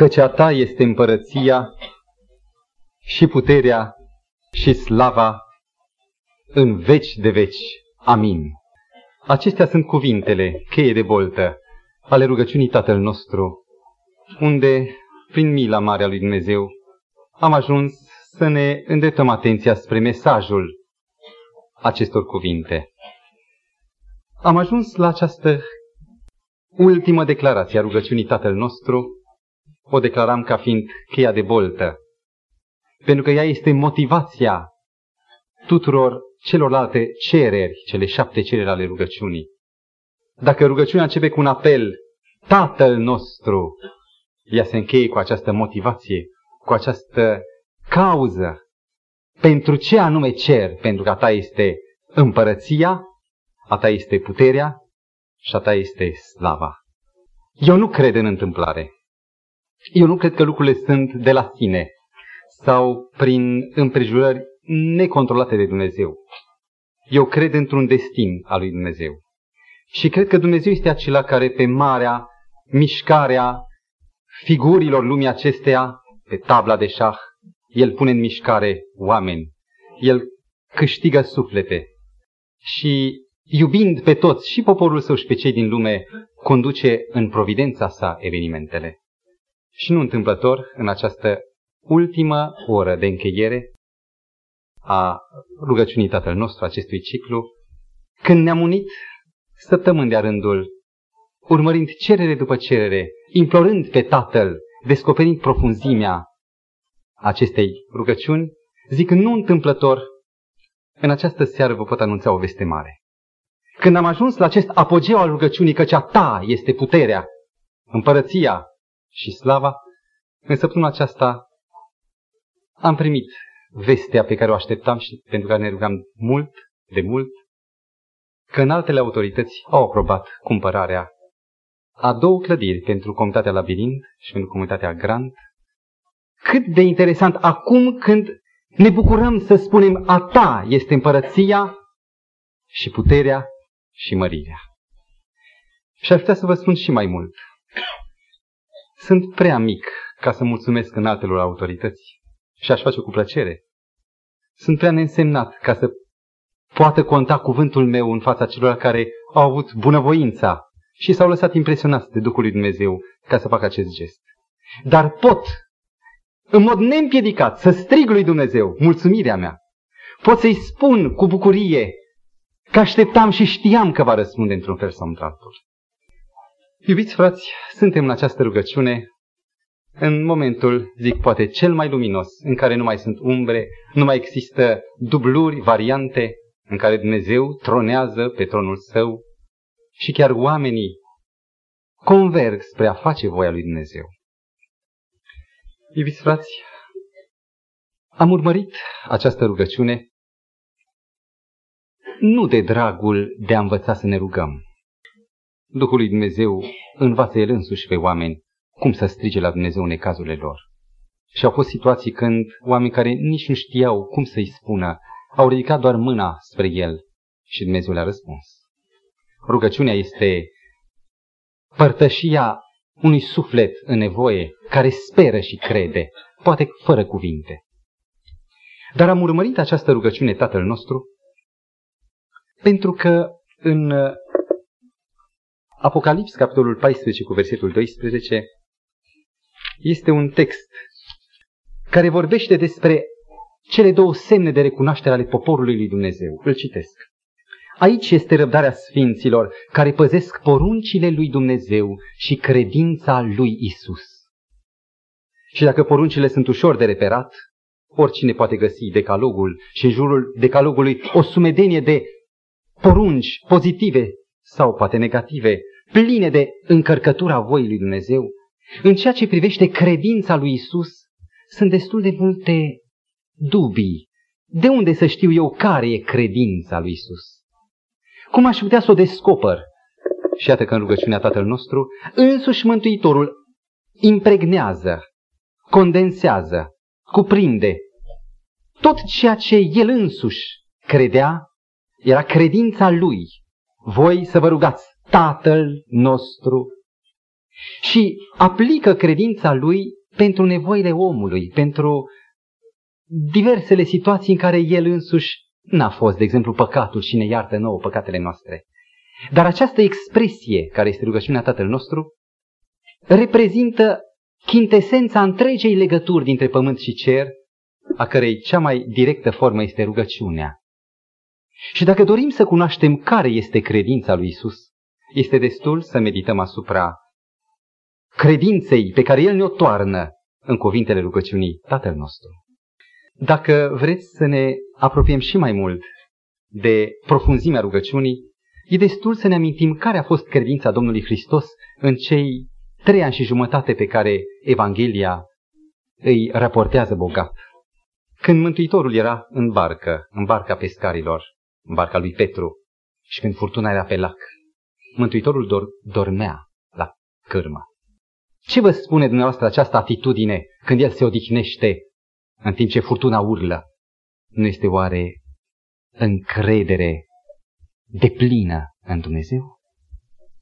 căci a ta este împărăția și puterea și slava în veci de veci. Amin. Acestea sunt cuvintele, cheie de boltă, ale rugăciunii Tatăl nostru, unde, prin mila mare a lui Dumnezeu, am ajuns să ne îndreptăm atenția spre mesajul acestor cuvinte. Am ajuns la această ultimă declarație a rugăciunii Tatăl nostru, o declaram ca fiind cheia de boltă, pentru că ea este motivația tuturor celorlalte cereri, cele șapte cereri ale rugăciunii. Dacă rugăciunea începe cu un apel, Tatăl nostru, ea se încheie cu această motivație, cu această cauză. Pentru ce anume cer? Pentru că a ta este împărăția, a ta este puterea și a ta este slava. Eu nu cred în întâmplare. Eu nu cred că lucrurile sunt de la sine sau prin împrejurări necontrolate de Dumnezeu. Eu cred într-un destin al lui Dumnezeu. Și cred că Dumnezeu este acela care pe marea mișcarea figurilor lumii acesteia, pe tabla de șah, El pune în mișcare oameni. El câștigă suflete. Și iubind pe toți, și poporul său și pe cei din lume, conduce în providența sa evenimentele. Și nu întâmplător, în această ultimă oră de încheiere a rugăciunii Tatăl nostru acestui ciclu, când ne-am unit săptămâni de rândul, urmărind cerere după cerere, implorând pe Tatăl, descoperind profunzimea acestei rugăciuni, zic nu întâmplător, în această seară vă pot anunța o veste mare. Când am ajuns la acest apogeu al rugăciunii, căci a ta este puterea, împărăția și slava, în săptămâna aceasta am primit vestea pe care o așteptam și pentru care ne rugam mult, de mult, că în altele autorități au aprobat cumpărarea a două clădiri pentru comunitatea Labirint și pentru comunitatea Grant. Cât de interesant acum când ne bucurăm să spunem a ta este împărăția și puterea și mărirea. Și aș putea să vă spun și mai mult. Sunt prea mic ca să mulțumesc în altelor autorități și aș face cu plăcere. Sunt prea neînsemnat ca să poată conta cuvântul meu în fața celor care au avut bunăvoința și s-au lăsat impresionați de Duhul lui Dumnezeu ca să facă acest gest. Dar pot, în mod neîmpiedicat, să strig lui Dumnezeu mulțumirea mea. Pot să-i spun cu bucurie că așteptam și știam că va răspunde într-un fel sau într-altul. Iubiți frați, suntem în această rugăciune în momentul, zic, poate cel mai luminos, în care nu mai sunt umbre, nu mai există dubluri, variante, în care Dumnezeu tronează pe tronul său și chiar oamenii converg spre a face voia lui Dumnezeu. Iubiți frați, am urmărit această rugăciune nu de dragul de a învăța să ne rugăm. Duhul lui Dumnezeu învață El însuși pe oameni cum să strige la Dumnezeu în necazurile lor. Și au fost situații când oameni care nici nu știau cum să-i spună, au ridicat doar mâna spre El și Dumnezeu le-a răspuns. Rugăciunea este părtășia unui suflet în nevoie care speră și crede, poate fără cuvinte. Dar am urmărit această rugăciune Tatăl nostru pentru că în Apocalips, capitolul 14 cu versetul 12, este un text care vorbește despre cele două semne de recunoaștere ale poporului lui Dumnezeu. Îl citesc. Aici este răbdarea sfinților care păzesc poruncile lui Dumnezeu și credința lui Isus. Și dacă poruncile sunt ușor de reperat, oricine poate găsi decalogul și în jurul decalogului o sumedenie de porunci pozitive sau poate negative, pline de încărcătura voii lui Dumnezeu, în ceea ce privește credința lui Isus, sunt destul de multe dubii. De unde să știu eu care e credința lui Isus? Cum aș putea să o descoper? Și iată că în rugăciunea Tatăl nostru, însuși Mântuitorul impregnează, condensează, cuprinde tot ceea ce el însuși credea, era credința lui. Voi să vă rugați, Tatăl nostru și aplică credința lui pentru nevoile omului, pentru diversele situații în care el însuși n-a fost, de exemplu, păcatul și ne iartă nouă păcatele noastre. Dar această expresie, care este rugăciunea Tatăl nostru, reprezintă chintesența întregei legături dintre pământ și cer, a cărei cea mai directă formă este rugăciunea. Și dacă dorim să cunoaștem care este credința lui Isus, este destul să medităm asupra credinței pe care El ne-o toarnă în cuvintele rugăciunii Tatăl nostru. Dacă vreți să ne apropiem și mai mult de profunzimea rugăciunii, e destul să ne amintim care a fost credința Domnului Hristos în cei trei ani și jumătate pe care Evanghelia îi raportează bogat. Când Mântuitorul era în barcă, în barca pescarilor, în barca lui Petru, și când furtuna era pe lac, Mântuitorul dor- dormea la cârmă. Ce vă spune dumneavoastră această atitudine când el se odihnește în timp ce furtuna urlă? Nu este oare încredere deplină în Dumnezeu?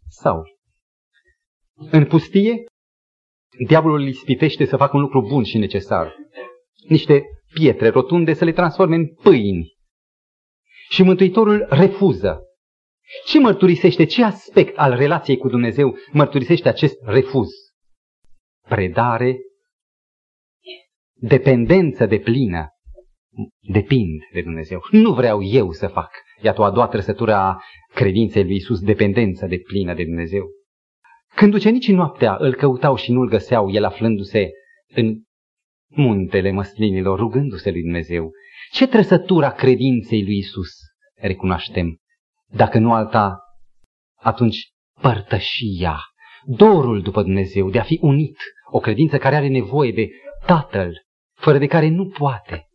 Sau în pustie, diavolul îl ispitește să facă un lucru bun și necesar. Niște pietre rotunde să le transforme în pâini. Și Mântuitorul refuză. Ce mărturisește, ce aspect al relației cu Dumnezeu mărturisește acest refuz? Predare, dependență de plină, depind de Dumnezeu. Nu vreau eu să fac. Iată o a doua trăsătură a credinței lui Isus, dependență de plină de Dumnezeu. Când ucenicii noaptea îl căutau și nu-l găseau, el aflându-se în muntele măslinilor, rugându-se lui Dumnezeu, ce trăsătura credinței lui Isus recunoaștem? Dacă nu alta, atunci părtășia, dorul după Dumnezeu, de a fi unit, o credință care are nevoie de Tatăl, fără de care nu poate.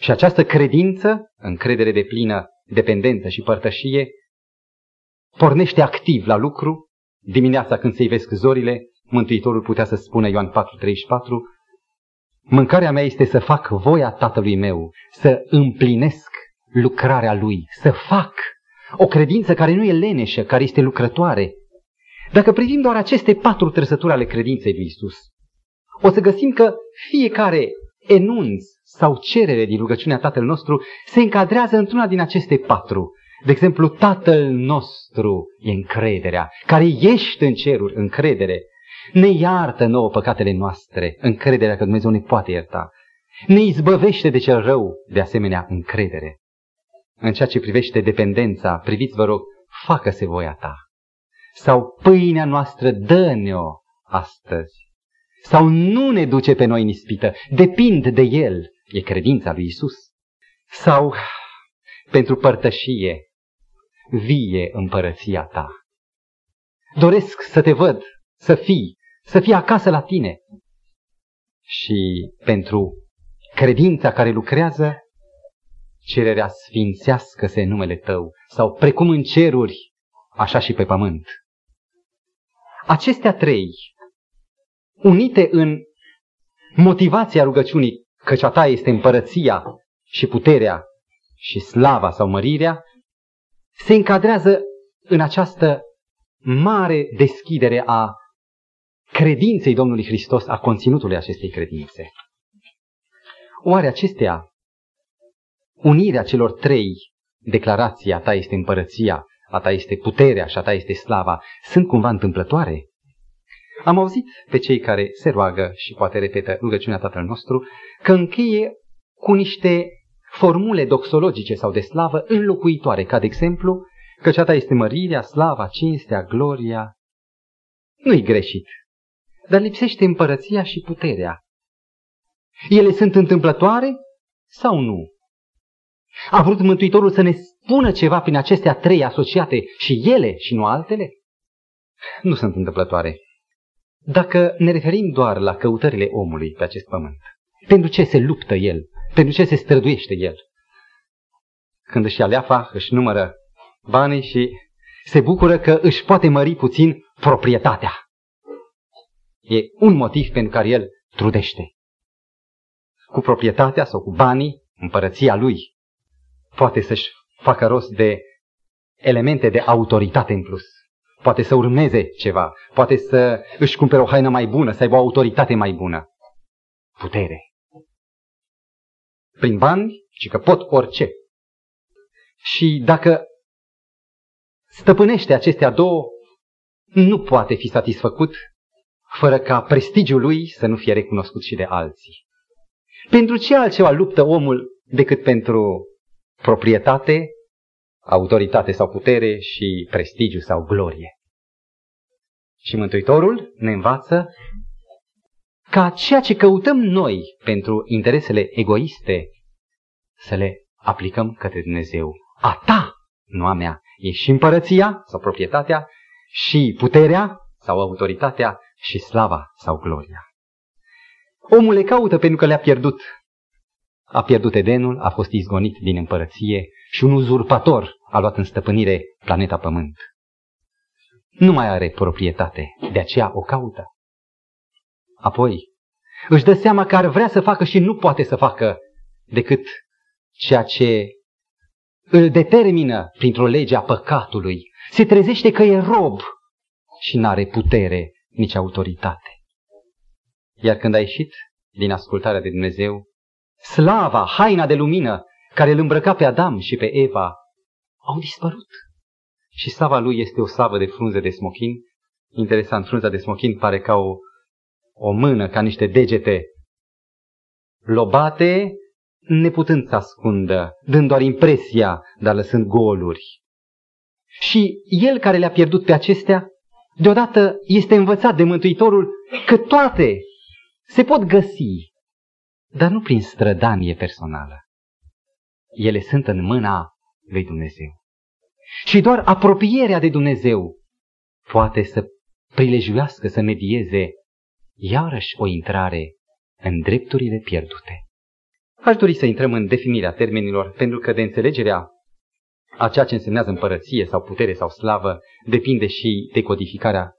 Și această credință, încredere de plină, dependență și părtășie, pornește activ la lucru Dimineața când se ivesc zorile, Mântuitorul putea să spună Ioan 4:34, Mâncarea mea este să fac voia Tatălui meu, să împlinesc lucrarea Lui, să fac o credință care nu e leneșă, care este lucrătoare. Dacă privim doar aceste patru trăsături ale credinței lui Isus, o să găsim că fiecare enunț sau cerere din rugăciunea Tatăl nostru se încadrează într-una din aceste patru. De exemplu, Tatăl nostru e încrederea, care ești în ceruri, încredere. Ne iartă nouă păcatele noastre, încrederea că Dumnezeu ne poate ierta. Ne izbăvește de cel rău, de asemenea, încredere. În ceea ce privește dependența, priviți, vă rog, facă-se voia ta. Sau pâinea noastră dă-ne-o astăzi. Sau nu ne duce pe noi în ispită, depind de El, e credința lui Isus. Sau pentru părtășie, vie împărăția ta. Doresc să te văd, să fii, să fii acasă la tine. Și pentru credința care lucrează, cererea sfințească-se în numele tău, sau precum în ceruri, așa și pe pământ. Acestea trei, unite în motivația rugăciunii, căci a ta este împărăția și puterea și slava sau mărirea, se încadrează în această mare deschidere a credinței Domnului Hristos, a conținutului acestei credințe. Oare acestea, unirea celor trei, declarația ta este împărăția, a ta este puterea și a ta este slava, sunt cumva întâmplătoare? Am auzit pe cei care se roagă și poate repetă rugăciunea Tatăl nostru că încheie cu niște formule doxologice sau de slavă înlocuitoare, ca de exemplu, că ta este mărirea, slava, cinstea, gloria. Nu-i greșit, dar lipsește împărăția și puterea. Ele sunt întâmplătoare sau nu? A vrut Mântuitorul să ne spună ceva prin acestea trei asociate și ele și nu altele? Nu sunt întâmplătoare. Dacă ne referim doar la căutările omului pe acest pământ, pentru ce se luptă el? Pentru ce se străduiește el? Când își ia leafa, își numără banii și se bucură că își poate mări puțin proprietatea. E un motiv pentru care el trudește. Cu proprietatea sau cu banii, împărăția lui, poate să-și facă rost de elemente de autoritate în plus. poate să urmeze ceva, poate să își cumpere o haină mai bună, să aibă o autoritate mai bună. Putere. Prin bani, ci că pot orice. Și dacă stăpânește acestea două, nu poate fi satisfăcut fără ca prestigiul lui să nu fie recunoscut și de alții. Pentru ce altceva luptă omul decât pentru proprietate, autoritate sau putere și prestigiu sau glorie? Și Mântuitorul ne învață ca ceea ce căutăm noi pentru interesele egoiste să le aplicăm către Dumnezeu. A ta, nu a mea, e și împărăția sau proprietatea și puterea sau autoritatea și slava sau gloria. Omul le caută pentru că le-a pierdut. A pierdut Edenul, a fost izgonit din împărăție și un uzurpator a luat în stăpânire planeta Pământ. Nu mai are proprietate, de aceea o caută. Apoi, își dă seama că ar vrea să facă și nu poate să facă decât ceea ce îl determină printr-o lege a păcatului. Se trezește că e rob și n-are putere nici autoritate. Iar când a ieșit din ascultarea de Dumnezeu, slava, haina de lumină care îl îmbrăca pe Adam și pe Eva au dispărut. Și slava lui este o slavă de frunze de smochin. Interesant, frunza de smochin pare ca o, o mână, ca niște degete lobate, neputând să ascundă, dând doar impresia, dar lăsând goluri. Și el care le-a pierdut pe acestea, deodată este învățat de Mântuitorul că toate se pot găsi, dar nu prin strădanie personală. Ele sunt în mâna lui Dumnezeu. Și doar apropierea de Dumnezeu poate să prilejuiască, să medieze iarăși o intrare în drepturile pierdute. Aș dori să intrăm în definirea termenilor, pentru că de înțelegerea a ceea ce însemnează împărăție sau putere sau slavă depinde și de codificarea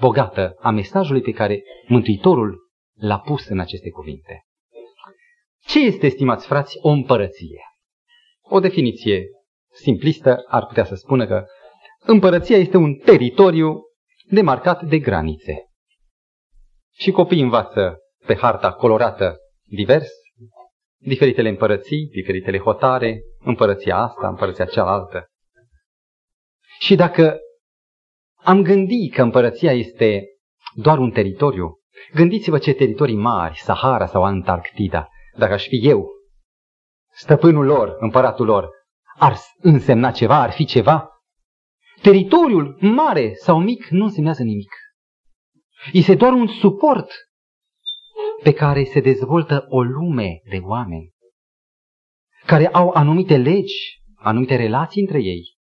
bogată a mesajului pe care Mântuitorul l-a pus în aceste cuvinte. Ce este, stimați frați, o împărăție? O definiție simplistă ar putea să spună că împărăția este un teritoriu demarcat de granițe. Și copiii învață pe harta colorată divers diferitele împărății, diferitele hotare, împărăția asta, împărăția cealaltă. Și dacă am gândit că împărăția este doar un teritoriu, gândiți-vă ce teritorii mari, Sahara sau Antarctida, dacă aș fi eu, stăpânul lor, împăratul lor, ar însemna ceva, ar fi ceva? Teritoriul mare sau mic nu însemnează nimic. Este doar un suport pe care se dezvoltă o lume de oameni care au anumite legi, anumite relații între ei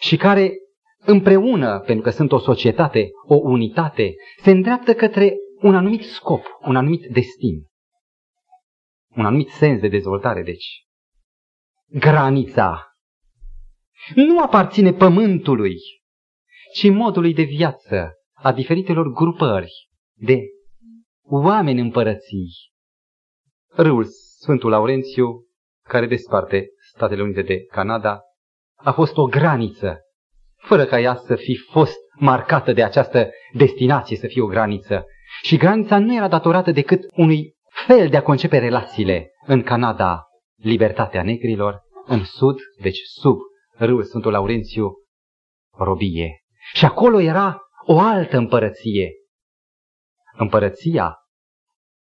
și care împreună, pentru că sunt o societate, o unitate, se îndreaptă către un anumit scop, un anumit destin, un anumit sens de dezvoltare, deci. Granița nu aparține pământului, ci modului de viață a diferitelor grupări de oameni împărății. Râul Sfântul Laurențiu, care desparte Statele Unite de Canada, a fost o graniță, fără ca ea să fi fost marcată de această destinație să fie o graniță. Și granița nu era datorată decât unui fel de a concepe relațiile. În Canada, libertatea negrilor, în sud, deci sub râul Sfântul Laurențiu, robie. Și acolo era o altă împărăție, Împărăția,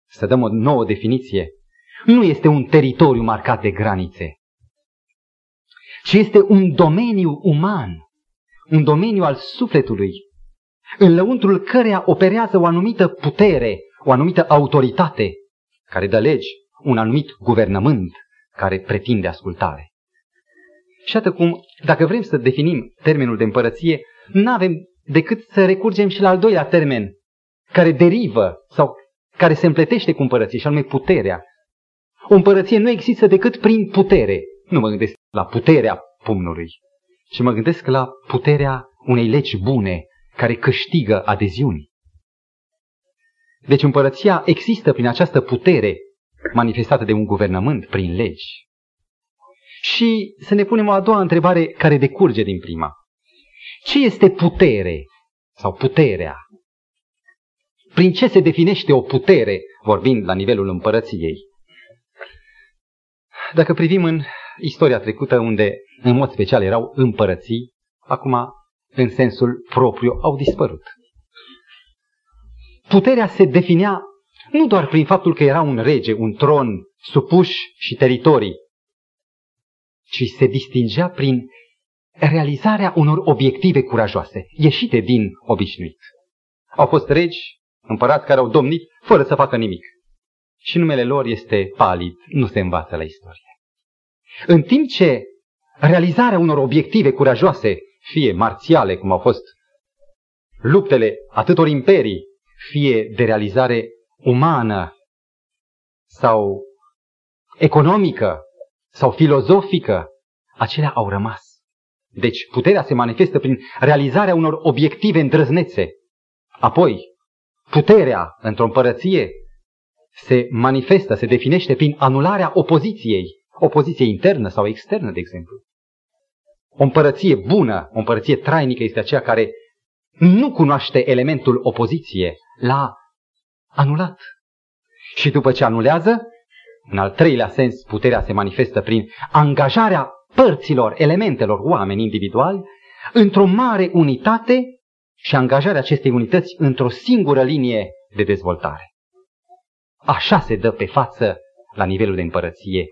să dăm o nouă definiție, nu este un teritoriu marcat de granițe, ci este un domeniu uman, un domeniu al sufletului, în lăuntrul căreia operează o anumită putere, o anumită autoritate, care dă legi, un anumit guvernământ care pretinde ascultare. Și atât cum, dacă vrem să definim termenul de împărăție, nu avem decât să recurgem și la al doilea termen, care derivă sau care se împletește cu împărăție, și anume puterea. O împărăție nu există decât prin putere. Nu mă gândesc la puterea pumnului, ci mă gândesc la puterea unei legi bune care câștigă adeziuni. Deci împărăția există prin această putere manifestată de un guvernământ prin legi. Și să ne punem o a doua întrebare care decurge din prima. Ce este putere sau puterea? Prin ce se definește o putere, vorbind la nivelul împărăției? Dacă privim în istoria trecută, unde în mod special erau împărății, acum, în sensul propriu, au dispărut. Puterea se definea nu doar prin faptul că era un rege, un tron, supuși și teritorii, ci se distingea prin realizarea unor obiective curajoase, ieșite din obișnuit. Au fost regi, împărați care au domnit fără să facă nimic. Și numele lor este palid, nu se învață la istorie. În timp ce realizarea unor obiective curajoase, fie marțiale, cum au fost luptele atâtor imperii, fie de realizare umană sau economică sau filozofică, acelea au rămas. Deci puterea se manifestă prin realizarea unor obiective îndrăznețe. Apoi, puterea într-o împărăție se manifestă, se definește prin anularea opoziției, opoziție internă sau externă, de exemplu. O împărăție bună, o împărăție trainică este aceea care nu cunoaște elementul opoziție, l-a anulat. Și după ce anulează, în al treilea sens, puterea se manifestă prin angajarea părților, elementelor, oameni individuali, într-o mare unitate și angajarea acestei unități într-o singură linie de dezvoltare. Așa se dă pe față, la nivelul de împărăție,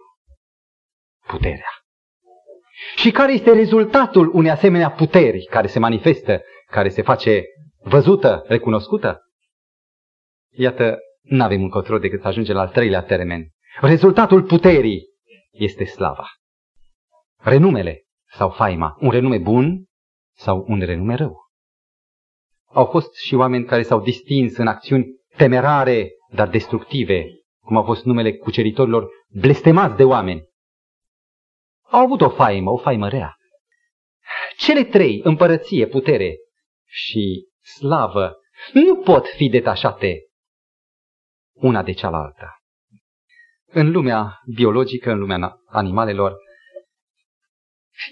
puterea. Și care este rezultatul unei asemenea puteri care se manifestă, care se face văzută, recunoscută? Iată, nu avem încotro decât să ajungem la al treilea termen. Rezultatul puterii este slava. Renumele sau faima, un renume bun sau un renume rău. Au fost și oameni care s-au distins în acțiuni temerare, dar destructive, cum a fost numele cuceritorilor blestemați de oameni. Au avut o faimă, o faimă rea. Cele trei, împărăție, putere și slavă, nu pot fi detașate una de cealaltă. În lumea biologică, în lumea animalelor,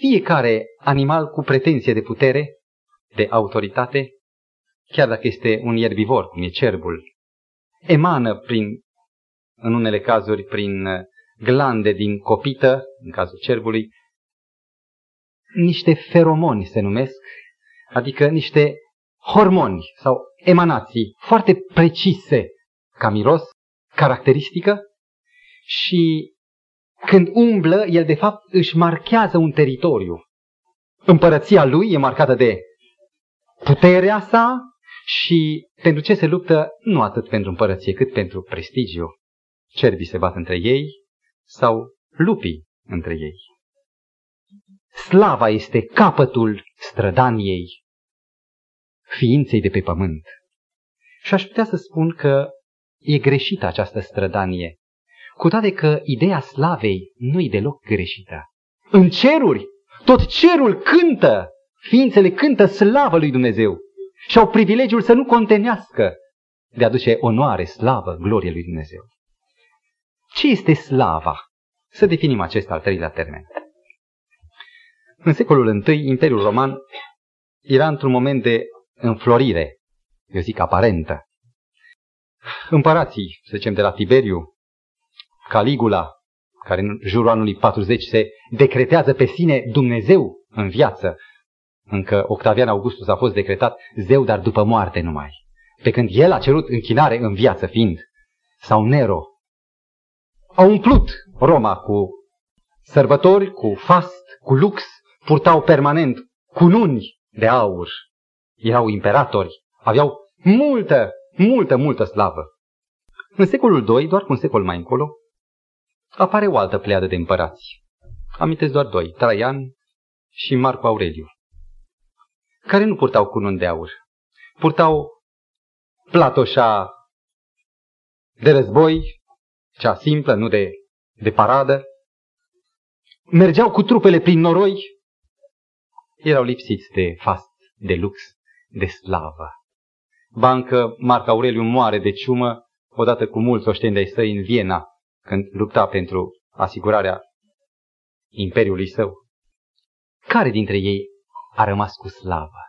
fiecare animal cu pretenție de putere, de autoritate, chiar dacă este un ierbivor, cum e cerbul, emană prin, în unele cazuri, prin glande din copită, în cazul cerbului, niște feromoni se numesc, adică niște hormoni sau emanații foarte precise ca miros, caracteristică și când umblă, el de fapt își marchează un teritoriu. Împărăția lui e marcată de puterea sa și pentru ce se luptă nu atât pentru împărăție cât pentru prestigiu. Cerbii se bat între ei sau lupii între ei. Slava este capătul strădaniei ființei de pe pământ. Și aș putea să spun că e greșită această strădanie, cu toate că ideea slavei nu e deloc greșită. În ceruri, tot cerul cântă, ființele cântă slavă lui Dumnezeu și au privilegiul să nu contenească de a duce onoare, slavă, glorie lui Dumnezeu. Ce este slava? Să definim acest al treilea termen. În secolul I, Imperiul Roman era într-un moment de înflorire, eu zic aparentă. Împărații, să zicem, de la Tiberiu, Caligula, care în jurul anului 40 se decretează pe sine Dumnezeu în viață, încă Octavian Augustus a fost decretat zeu, dar după moarte numai. Pe când el a cerut închinare în viață fiind, sau Nero, au umplut Roma cu sărbători, cu fast, cu lux, purtau permanent cununi de aur, erau imperatori, aveau multă, multă, multă slavă. În secolul II, doar cu un secol mai încolo, apare o altă pleadă de împărați. Amintesc doar doi, Traian și Marco Aureliu, care nu purtau cununi de aur. Purtau platoșa de război, cea simplă, nu de, de paradă. Mergeau cu trupele prin noroi. Erau lipsiți de fast, de lux, de slavă. Bancă Marco Aureliu moare de ciumă odată cu mulți oșteni de-ai săi în Viena, când lupta pentru asigurarea imperiului său. Care dintre ei a rămas cu slavă.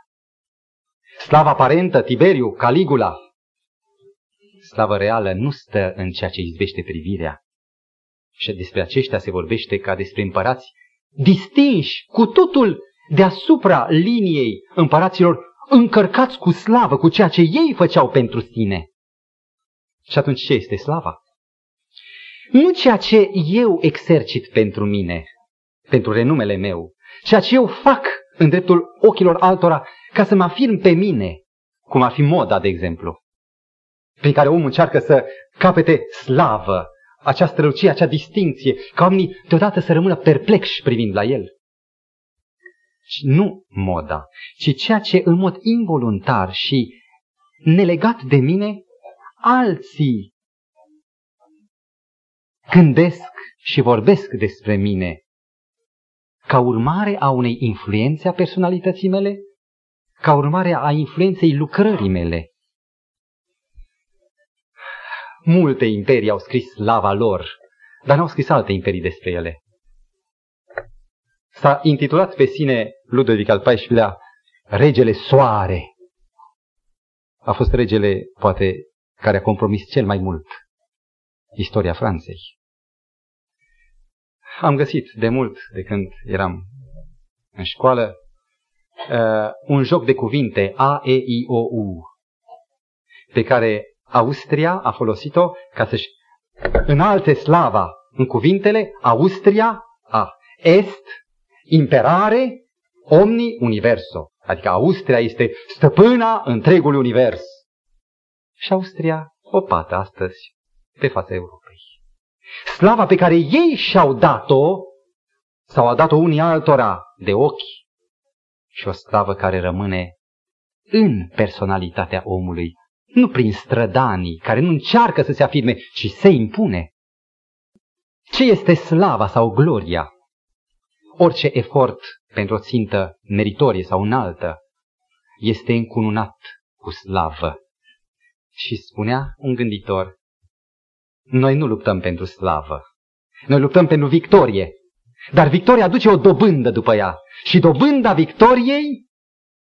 Slava aparentă, Tiberiu, Caligula. Slava reală nu stă în ceea ce izbește privirea. Și despre aceștia se vorbește ca despre împărați distinși cu totul deasupra liniei împăraților încărcați cu slavă, cu ceea ce ei făceau pentru sine. Și atunci ce este slava? Nu ceea ce eu exercit pentru mine, pentru renumele meu, ceea ce eu fac în dreptul ochilor altora ca să mă afirm pe mine, cum ar fi moda, de exemplu, prin care omul încearcă să capete slavă, această strălucie, acea distinție, ca oamenii deodată să rămână perplexi privind la el. Nu moda, ci ceea ce în mod involuntar și nelegat de mine, alții gândesc și vorbesc despre mine ca urmare a unei influențe a personalității mele, ca urmare a influenței lucrării mele. Multe imperii au scris lava lor, dar n-au scris alte imperii despre ele. S-a intitulat pe sine Ludovic al XIV-lea Regele Soare. A fost regele, poate, care a compromis cel mai mult istoria Franței. Am găsit de mult, de când eram în școală, uh, un joc de cuvinte A, E, I, O, U, pe care Austria a folosit-o ca să-și înalte slava în cuvintele Austria, A, Est, imperare, omni universo. Adică Austria este stăpâna întregului univers. Și Austria o pată astăzi pe fața Europei. Slava pe care ei și-au dat-o, sau au dat-o unii altora de ochi, și o slavă care rămâne în personalitatea omului, nu prin strădanii care nu încearcă să se afirme, ci se impune. Ce este slava sau gloria? Orice efort pentru o țintă meritorie sau înaltă este încununat cu slavă. Și spunea un gânditor, noi nu luptăm pentru slavă, noi luptăm pentru victorie, dar victoria aduce o dobândă după ea. Și dobânda victoriei,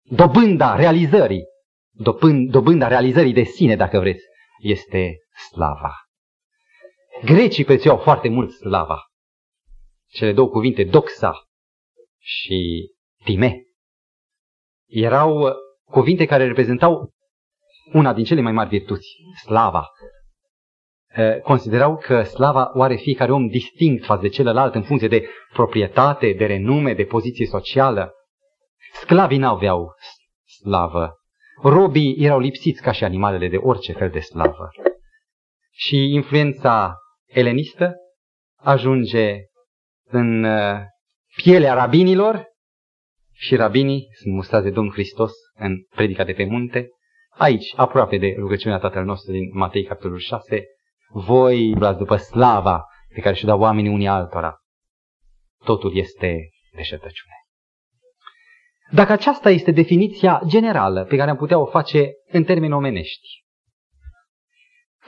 dobânda realizării, dobânda realizării de sine, dacă vreți, este slava. Grecii prețuiau foarte mult slava. Cele două cuvinte, doxa și time, erau cuvinte care reprezentau una din cele mai mari virtuți, slava. Considerau că slava o are fiecare om distinct față de celălalt în funcție de proprietate, de renume, de poziție socială. Sclavii n-aveau slavă. Robii erau lipsiți ca și animalele de orice fel de slavă. Și influența elenistă ajunge în pielea rabinilor și rabinii sunt mustați de Domnul Hristos în predica de pe munte, aici, aproape de rugăciunea Tatăl nostru din Matei, capitolul 6, voi blați după slava pe care și-o dau oamenii unii altora. Totul este deșertăciune. Dacă aceasta este definiția generală pe care am putea o face în termeni omenești,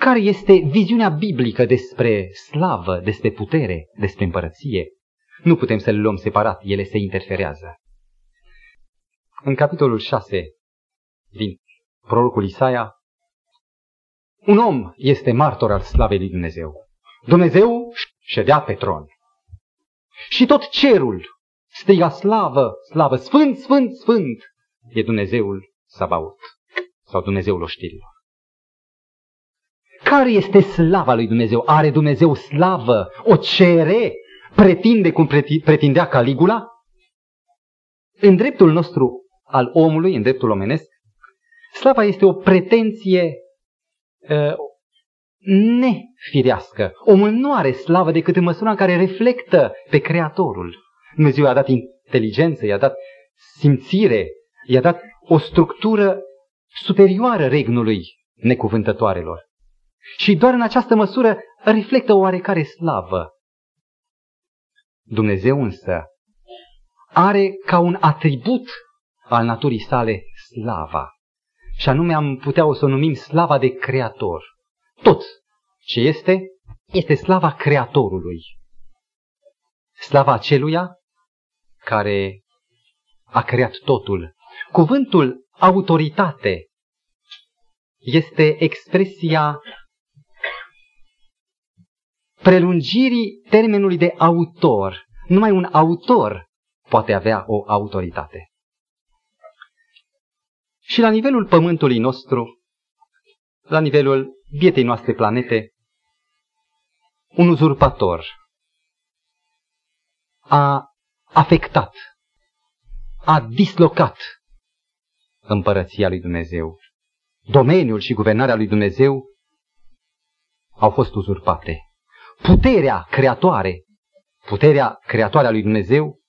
care este viziunea biblică despre slavă, despre putere, despre împărăție? Nu putem să le luăm separat, ele se interferează. În capitolul 6 din prorocul Isaia, un om este martor al slavei lui Dumnezeu. Dumnezeu ședea pe tron. Și tot cerul striga slavă, slavă, sfânt, sfânt, sfânt, e Dumnezeul Sabaut sau Dumnezeul oștirilor. Care este slava lui Dumnezeu? Are Dumnezeu slavă? O cere? Pretinde cum pretindea Caligula? În dreptul nostru al omului, în dreptul omenesc, slava este o pretenție uh, nefirească. Omul nu are slavă decât în măsura în care reflectă pe Creatorul. Dumnezeu i-a dat inteligență, i-a dat simțire, i-a dat o structură superioară regnului necuvântătoarelor. Și doar în această măsură reflectă o oarecare slavă. Dumnezeu însă are ca un atribut al naturii sale slava. Și anume am putea o să o numim slava de creator. Tot ce este, este slava creatorului. Slava aceluia care a creat totul. Cuvântul autoritate este expresia prelungirii termenului de autor. Numai un autor poate avea o autoritate. Și la nivelul pământului nostru, la nivelul bietei noastre planete, un uzurpator a afectat, a dislocat împărăția lui Dumnezeu. Domeniul și guvernarea lui Dumnezeu au fost uzurpate. Puterea creatoare, puterea creatoare a lui Dumnezeu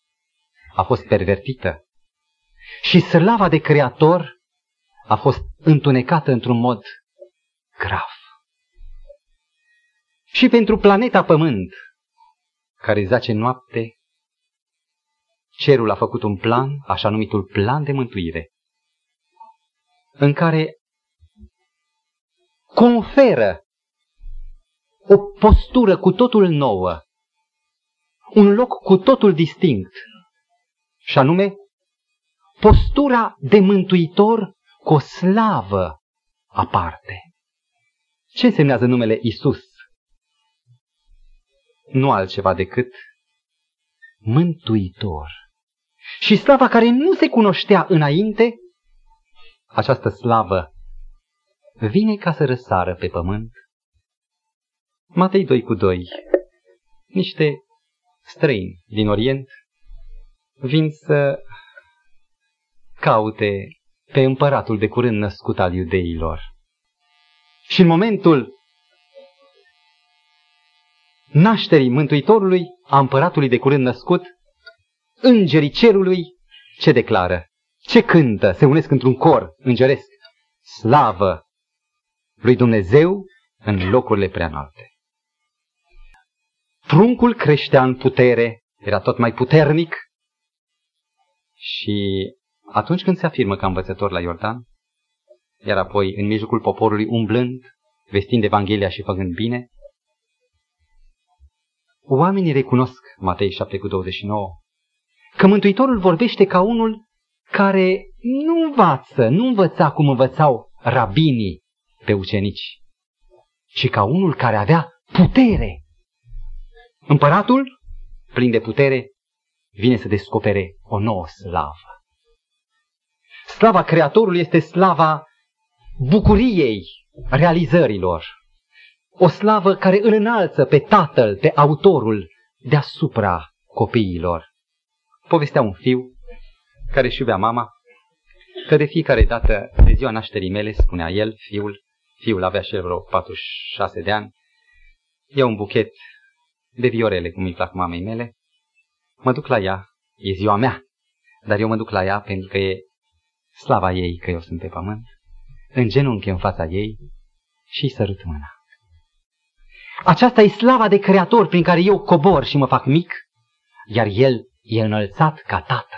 a fost pervertită. Și slava de creator a fost întunecată într-un mod grav. Și pentru planeta Pământ, care zace noapte, cerul a făcut un plan, așa numitul plan de mântuire, în care conferă o postură cu totul nouă, un loc cu totul distinct, și anume postura de mântuitor cu o slavă aparte. Ce însemnează numele Isus? Nu altceva decât mântuitor. Și slava care nu se cunoștea înainte, această slavă vine ca să răsară pe pământ. Matei 2 cu 2. Niște străini din Orient vin să caute pe împăratul de curând născut al iudeilor. Și în momentul nașterii Mântuitorului, a împăratului de curând născut, îngerii cerului ce declară? Ce cântă? Se unesc într-un cor îngeresc. Slavă lui Dumnezeu în locurile prea înalte. Pruncul creștea în putere, era tot mai puternic și atunci când se afirmă ca învățător la Iordan, iar apoi în mijlocul poporului umblând, vestind Evanghelia și făcând bine, oamenii recunosc, Matei 7 cu 29, că Mântuitorul vorbește ca unul care nu învață, nu învăța cum învățau rabinii pe ucenici, ci ca unul care avea putere. Împăratul, plin de putere, vine să descopere o nouă slavă. Slava Creatorului este slava bucuriei realizărilor. O slavă care îl înalță pe Tatăl, pe Autorul, deasupra copiilor. Povestea un fiu care își iubea mama, că de fiecare dată de ziua nașterii mele, spunea el, fiul, fiul avea și el vreo 46 de ani, ia un buchet de viorele, cum îi plac mamei mele, mă duc la ea, e ziua mea, dar eu mă duc la ea pentru că e slava ei că eu sunt pe pământ, în genunchi în fața ei și sărut mâna. Aceasta e slava de creator prin care eu cobor și mă fac mic, iar el e înălțat ca tată.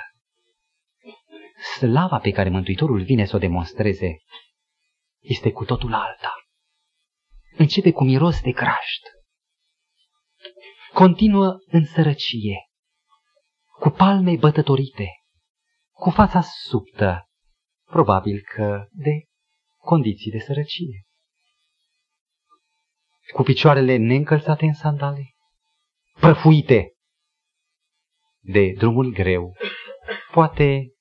Slava pe care Mântuitorul vine să o demonstreze este cu totul alta. Începe cu miros de crașt. Continuă în sărăcie, cu palme bătătorite, cu fața subtă, probabil că de condiții de sărăcie. Cu picioarele neîncălțate în sandale, prăfuite de drumul greu, poate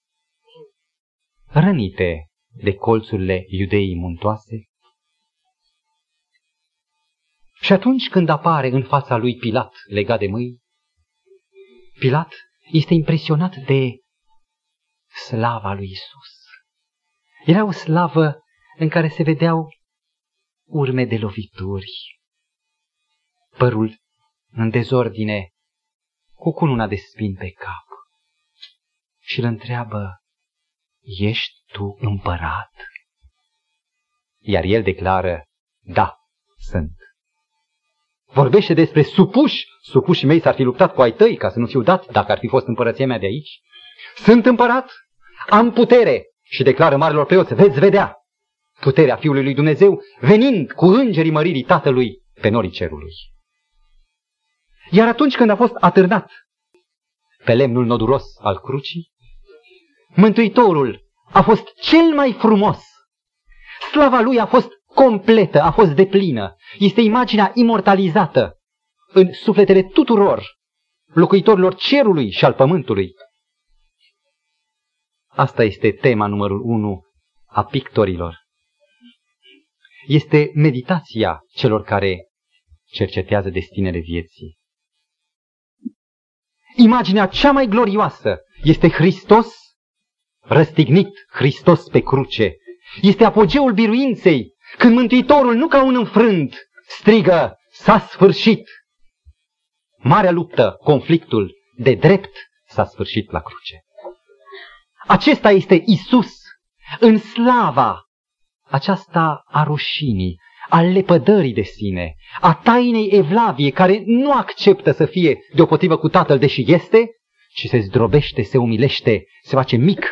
rănite de colțurile iudeii muntoase. Și atunci când apare în fața lui Pilat legat de mâini, Pilat este impresionat de slava lui Isus. Era o slavă în care se vedeau urme de lovituri, părul în dezordine, cu cununa de spin pe cap. Și îl întreabă, ești tu împărat? Iar el declară, da, sunt. Vorbește despre supuși, supușii mei s-ar fi luptat cu ai tăi ca să nu fiu dat dacă ar fi fost împărăția mea de aici. Sunt împărat, am putere, și declară marilor preoți, veți vedea puterea Fiului lui Dumnezeu venind cu îngerii măririi Tatălui pe norii cerului. Iar atunci când a fost atârnat pe lemnul noduros al crucii, Mântuitorul a fost cel mai frumos. Slava lui a fost completă, a fost deplină. Este imaginea imortalizată în sufletele tuturor locuitorilor cerului și al pământului. Asta este tema numărul unu a pictorilor. Este meditația celor care cercetează destinele vieții. Imaginea cea mai glorioasă este Hristos răstignit, Hristos pe cruce. Este apogeul biruinței, când Mântuitorul, nu ca un înfrânt, strigă, s-a sfârșit. Marea luptă, conflictul de drept s-a sfârșit la cruce. Acesta este Isus în slava aceasta a rușinii, a lepădării de sine, a tainei evlavie care nu acceptă să fie deopotrivă cu Tatăl, deși este, ci se zdrobește, se umilește, se face mic.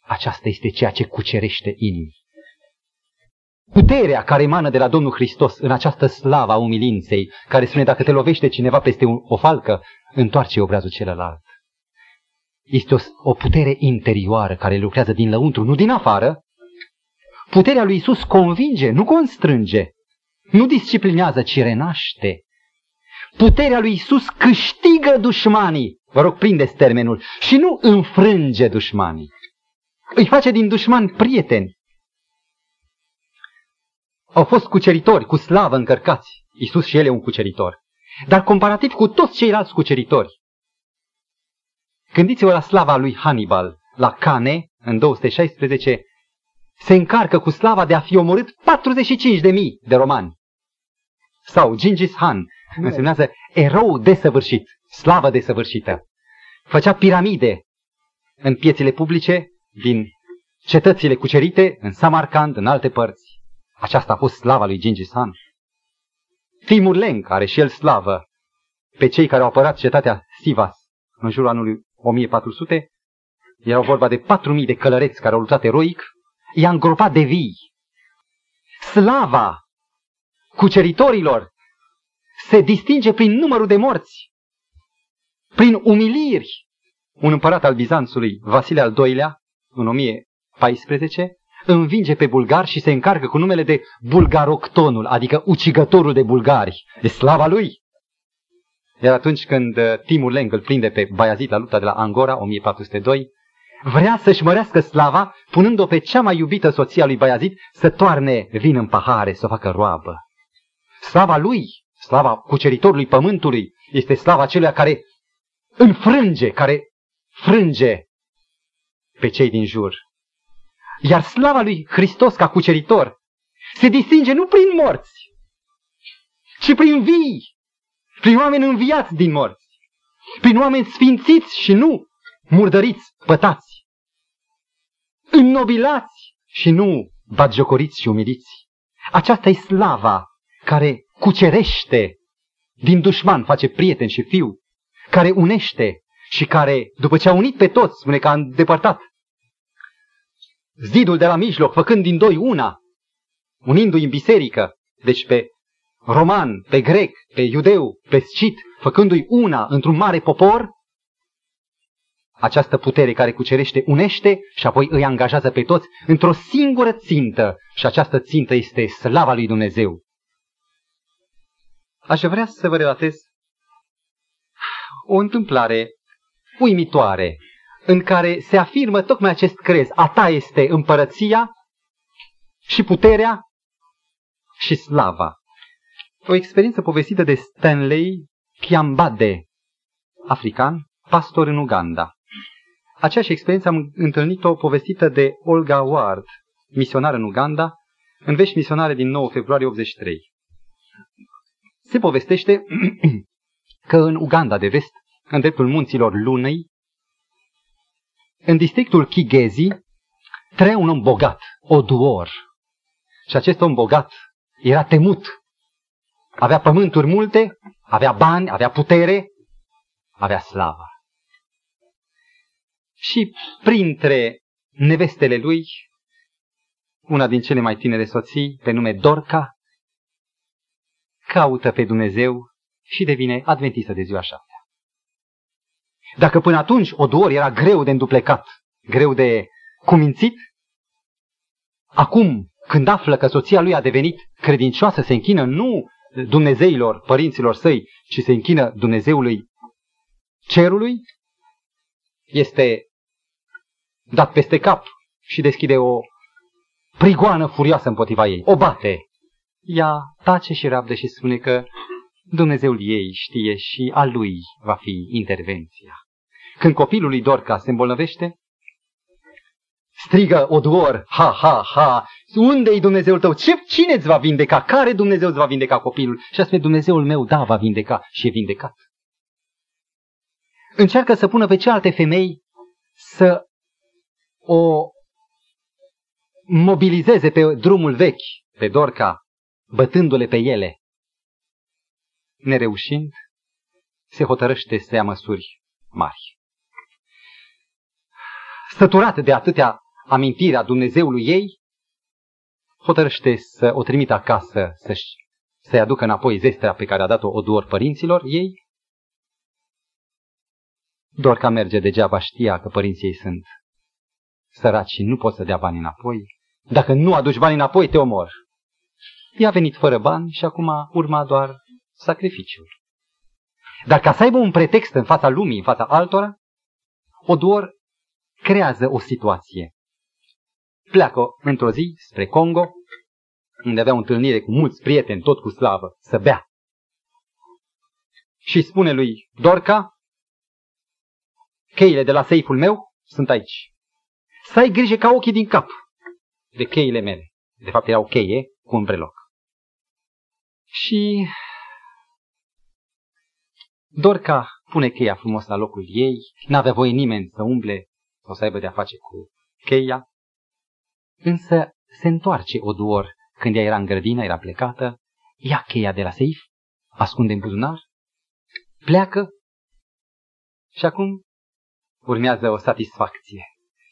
Aceasta este ceea ce cucerește inimi. Puterea care emană de la Domnul Hristos în această slavă a umilinței, care spune dacă te lovește cineva peste o falcă, întoarce obrazul celălalt. Este o, o putere interioară care lucrează din lăuntru, nu din afară. Puterea lui Isus convinge, nu constrânge, nu disciplinează, ci renaște. Puterea lui Isus câștigă dușmanii, vă rog prindeți termenul, și nu înfrânge dușmanii. Îi face din dușmani prieteni. Au fost cuceritori, cu slavă încărcați. Isus și el e un cuceritor. Dar comparativ cu toți ceilalți cuceritori, Gândiți-vă la slava lui Hannibal, la Cane, în 216, se încarcă cu slava de a fi omorât 45.000 de romani. Sau Gingis Khan, însemnează erou desăvârșit, slavă desăvârșită. Făcea piramide în piețele publice din cetățile cucerite, în Samarkand, în alte părți. Aceasta a fost slava lui Gingis Khan. Timur Lenk are și el slavă pe cei care au apărat cetatea Sivas în jurul anului 1400, erau vorba de 4.000 de călăreți care au luptat eroic, i-a îngropat de vii. Slava cuceritorilor se distinge prin numărul de morți, prin umiliri. Un împărat al Bizanțului, Vasile al II-lea, în 1014, învinge pe bulgari și se încarcă cu numele de Bulgaroctonul, adică ucigătorul de bulgari. E slava lui! Iar atunci când uh, Timur Leng îl prinde pe Bayazid la lupta de la Angora, 1402, vrea să-și mărească slava, punând-o pe cea mai iubită soție a lui Bayazid să toarne vin în pahare, să o facă roabă. Slava lui, slava cuceritorului pământului, este slava celui care înfrânge, care frânge pe cei din jur. Iar slava lui Hristos ca cuceritor se distinge nu prin morți, ci prin vii prin oameni înviați din morți, prin oameni sfințiți și nu murdăriți, pătați, înnobilați și nu batjocoriți și umiliți. Aceasta e slava care cucerește din dușman, face prieten și fiu, care unește și care, după ce a unit pe toți, spune că a îndepărtat zidul de la mijloc, făcând din doi una, unindu-i în biserică, deci pe roman, pe grec, pe iudeu, pe scit, făcându-i una într-un mare popor, această putere care cucerește unește și apoi îi angajează pe toți într-o singură țintă și această țintă este slava lui Dumnezeu. Aș vrea să vă relatez o întâmplare uimitoare în care se afirmă tocmai acest crez. A ta este împărăția și puterea și slava o experiență povestită de Stanley Kiambade, african, pastor în Uganda. Aceeași experiență am întâlnit-o povestită de Olga Ward, misionar în Uganda, în vești misionare din 9 februarie 83. Se povestește că în Uganda de vest, în dreptul munților Lunei, în districtul Kigezi, trăia un om bogat, Oduor. Și acest om bogat era temut avea pământuri multe, avea bani, avea putere, avea slavă. Și printre nevestele lui, una din cele mai tinere soții, pe nume Dorca, caută pe Dumnezeu și devine adventistă de ziua șaptea. Dacă până atunci Oduor era greu de înduplecat, greu de cumințit, acum când află că soția lui a devenit credincioasă, se închină nu Dumnezeilor, părinților săi, ci se închină Dumnezeului cerului, este dat peste cap și deschide o prigoană furioasă împotriva ei. O bate. Ea tace și rabdă și spune că Dumnezeul ei știe și a lui va fi intervenția. Când copilul lui Dorca se îmbolnăvește, strigă Oduor, ha, ha, ha, unde-i Dumnezeul tău? Ce, cine îți va vindeca? Care Dumnezeu îți va vindeca copilul? Și a spune, Dumnezeul meu, da, va vindeca și e vindecat. Încearcă să pună pe cealaltă femei să o mobilizeze pe drumul vechi, pe Dorca, bătându-le pe ele. Nereușind, se hotărăște să ia măsuri mari. Săturat de atâtea amintirea Dumnezeului ei, hotărăște să o trimită acasă să-și, să-i aducă înapoi zestrea pe care a dat-o Oduor părinților ei. Doar că merge degeaba știa că părinții ei sunt săraci și nu pot să dea bani înapoi. Dacă nu aduci bani înapoi, te omor. Ea a venit fără bani și acum urma doar sacrificiul. Dar ca să aibă un pretext în fața lumii, în fața altora, Oduor creează o situație. Pleacă într-o zi spre Congo, unde avea o întâlnire cu mulți prieteni, tot cu slavă, să bea. Și spune lui Dorca, cheile de la seiful meu sunt aici. Să ai grijă ca ochii din cap de cheile mele. De fapt erau cheie cu un breloc. Și Dorca pune cheia frumos la locul ei, n-avea voie nimeni să umble sau să aibă de-a face cu cheia. Însă se întoarce Oduor când ea era în grădină, era plecată, ia cheia de la seif, ascunde în buzunar, pleacă și acum urmează o satisfacție.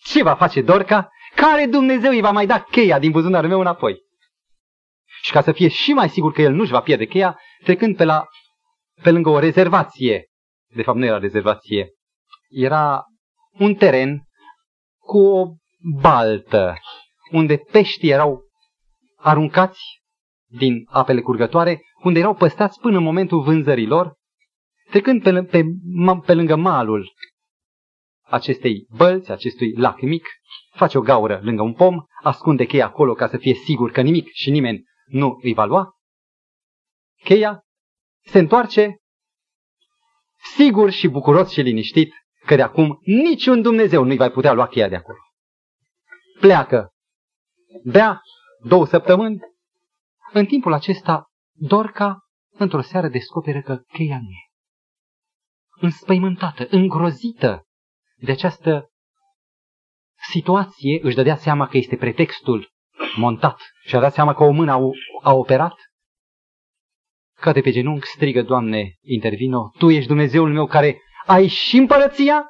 Ce va face Dorca? Care Dumnezeu îi va mai da cheia din buzunarul meu înapoi? Și ca să fie și mai sigur că el nu-și va pierde cheia, trecând pe, la, pe lângă o rezervație, de fapt nu era rezervație, era un teren cu o baltă, unde peștii erau aruncați din apele curgătoare, unde erau păstați până în momentul vânzărilor, trecând pe, pe, pe lângă malul acestei bălți, acestui lac mic, face o gaură lângă un pom, ascunde cheia acolo ca să fie sigur că nimic și nimeni nu îi va lua. Cheia se întoarce sigur și bucuros și liniștit că de acum niciun Dumnezeu nu-i va putea lua cheia de acolo. Pleacă, bea două săptămâni. În timpul acesta, Dorca, într-o seară, descoperă că cheia nu e. Înspăimântată, îngrozită de această situație, își dădea seama că este pretextul montat și a dat seama că o mână a, a operat. Cade pe genunchi, strigă, Doamne, intervino, Tu ești Dumnezeul meu care ai și împărăția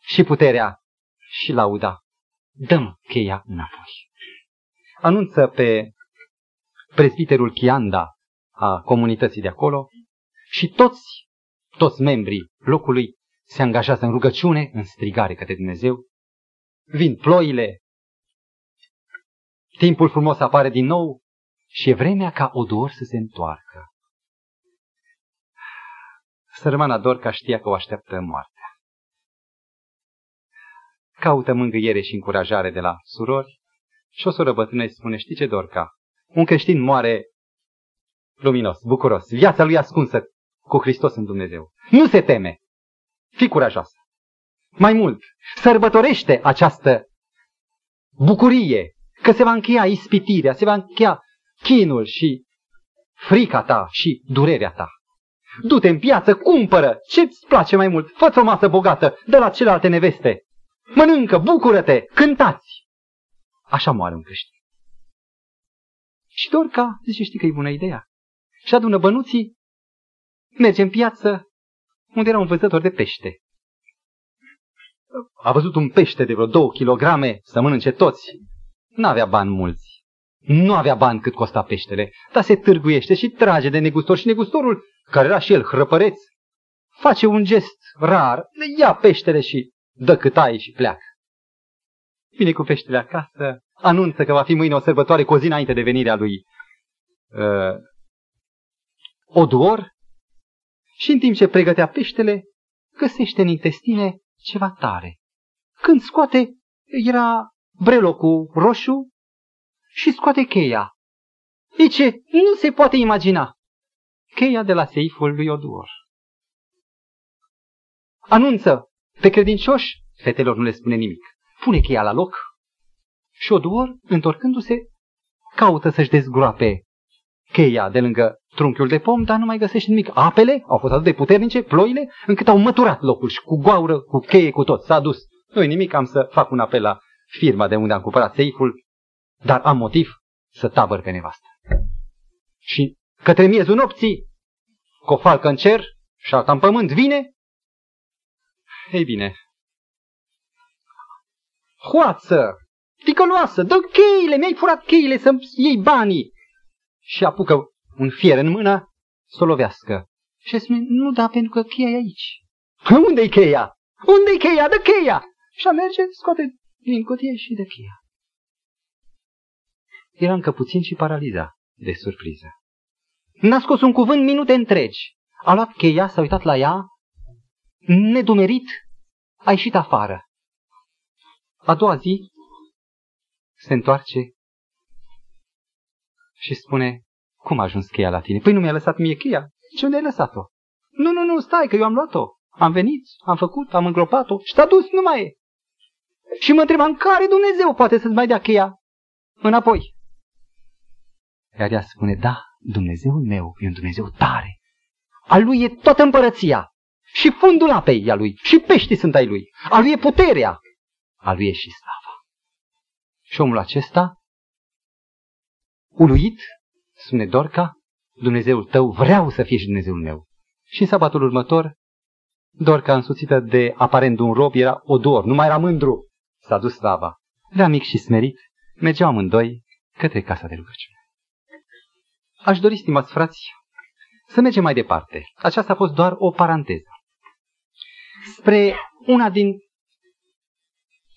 și puterea și lauda. Dăm cheia înapoi. Anunță pe prezbiterul Chianda a comunității de acolo și toți, toți membrii locului se angajează în rugăciune, în strigare către Dumnezeu. Vin ploile, timpul frumos apare din nou și e vremea ca Odor să se întoarcă. Sărmana Dorca știa că o așteaptă moartea. Caută mângâiere și încurajare de la surori și o soră bătrână îi spune, știi ce, Dorca? Un creștin moare luminos, bucuros, viața lui ascunsă cu Hristos în Dumnezeu. Nu se teme. Fii curajoasă. Mai mult, sărbătorește această bucurie că se va încheia ispitirea, se va încheia chinul și frica ta și durerea ta. Du-te în piață, cumpără ce-ți place mai mult, fă o masă bogată de la celelalte neveste. Mănâncă, bucură-te, cântați. Așa moare un creștin. Și Dorca zice, știi că e bună ideea. Și adună bănuții, merge în piață, unde era un vânzător de pește. A văzut un pește de vreo două kilograme să mănânce toți. N-avea bani mulți. Nu avea bani cât costa peștele, dar se târguiește și trage de negustor și negustorul, care era și el hrăpăreț, face un gest rar, ia peștele și dă cât ai și pleacă. Vine cu peștele acasă, anunță că va fi mâine o sărbătoare cu o zi înainte de venirea lui uh, Oduor și în timp ce pregătea peștele, găsește în intestine ceva tare. Când scoate, era brelocul roșu și scoate cheia. Zice, nu se poate imagina. Cheia de la seiful lui Oduor. Anunță pe credincioși, fetelor nu le spune nimic. Pune cheia la loc și Oduor, întorcându-se, caută să-și dezgroape cheia de lângă trunchiul de pom, dar nu mai găsește nimic. Apele au fost atât de puternice, ploile, încât au măturat locul și cu gaură, cu cheie, cu tot. S-a dus. Nu nimic, am să fac un apel la firma de unde am cumpărat seiful, dar am motiv să tabăr pe nevastă. Și către miezul nopții, cu o falcă în cer și alta în pământ, vine? Ei bine, hoață, ticăloasă, dă cheile, mi-ai furat cheile să iei banii. Și apucă un fier în mână să o lovească. Și spune, nu da, pentru că cheia e aici. Unde-i cheia? Unde-i cheia? Dă cheia! Și a merge, scoate din cutie și de cheia. Era încă puțin și paraliza de surpriză. N-a scos un cuvânt minute întregi. A luat cheia, s-a uitat la ea, nedumerit, a ieșit afară. A doua zi se întoarce și spune, cum a ajuns cheia la tine? Păi nu mi-a lăsat mie cheia. Ce unde ai lăsat-o? Nu, nu, nu, stai, că eu am luat-o. Am venit, am făcut, am îngropat-o și s-a dus, nu mai e. Și mă întrebam, care Dumnezeu poate să-ți mai dea cheia înapoi? Iar ea spune, da, Dumnezeul meu e un Dumnezeu tare. A lui e toată împărăția. Și fundul apei e a lui. Și peștii sunt ai lui. A lui e puterea. A lui e și slava. Și omul acesta, uluit, spune Dorca, Dumnezeul tău, vreau să fie și Dumnezeul meu. Și în sabatul următor, Dorca, însuțită de aparent un rob, era odor, nu mai era mândru. S-a dus slava. Era mic și smerit, mergeau amândoi către casa de rugăciune. Aș dori, stimați frați, să mergem mai departe. Aceasta a fost doar o paranteză. Spre una din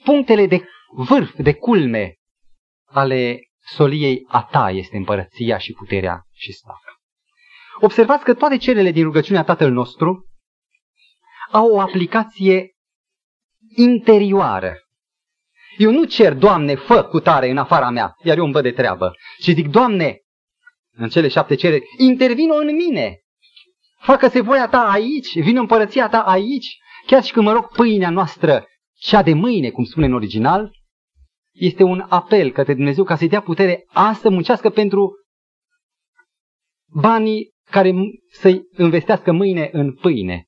punctele de vârf, de culme ale soliei a ta este împărăția și puterea și slava. Observați că toate celele din rugăciunea Tatăl nostru au o aplicație interioară. Eu nu cer, Doamne, fă cu tare în afara mea, iar eu îmi văd de treabă, ci zic, Doamne, în cele șapte cereri, intervină în mine. Facă-se voia ta aici, vină împărăția ta aici, chiar și când mă rog pâinea noastră, cea de mâine, cum spune în original, este un apel către Dumnezeu ca să-i dea putere a să muncească pentru banii care să-i investească mâine în pâine.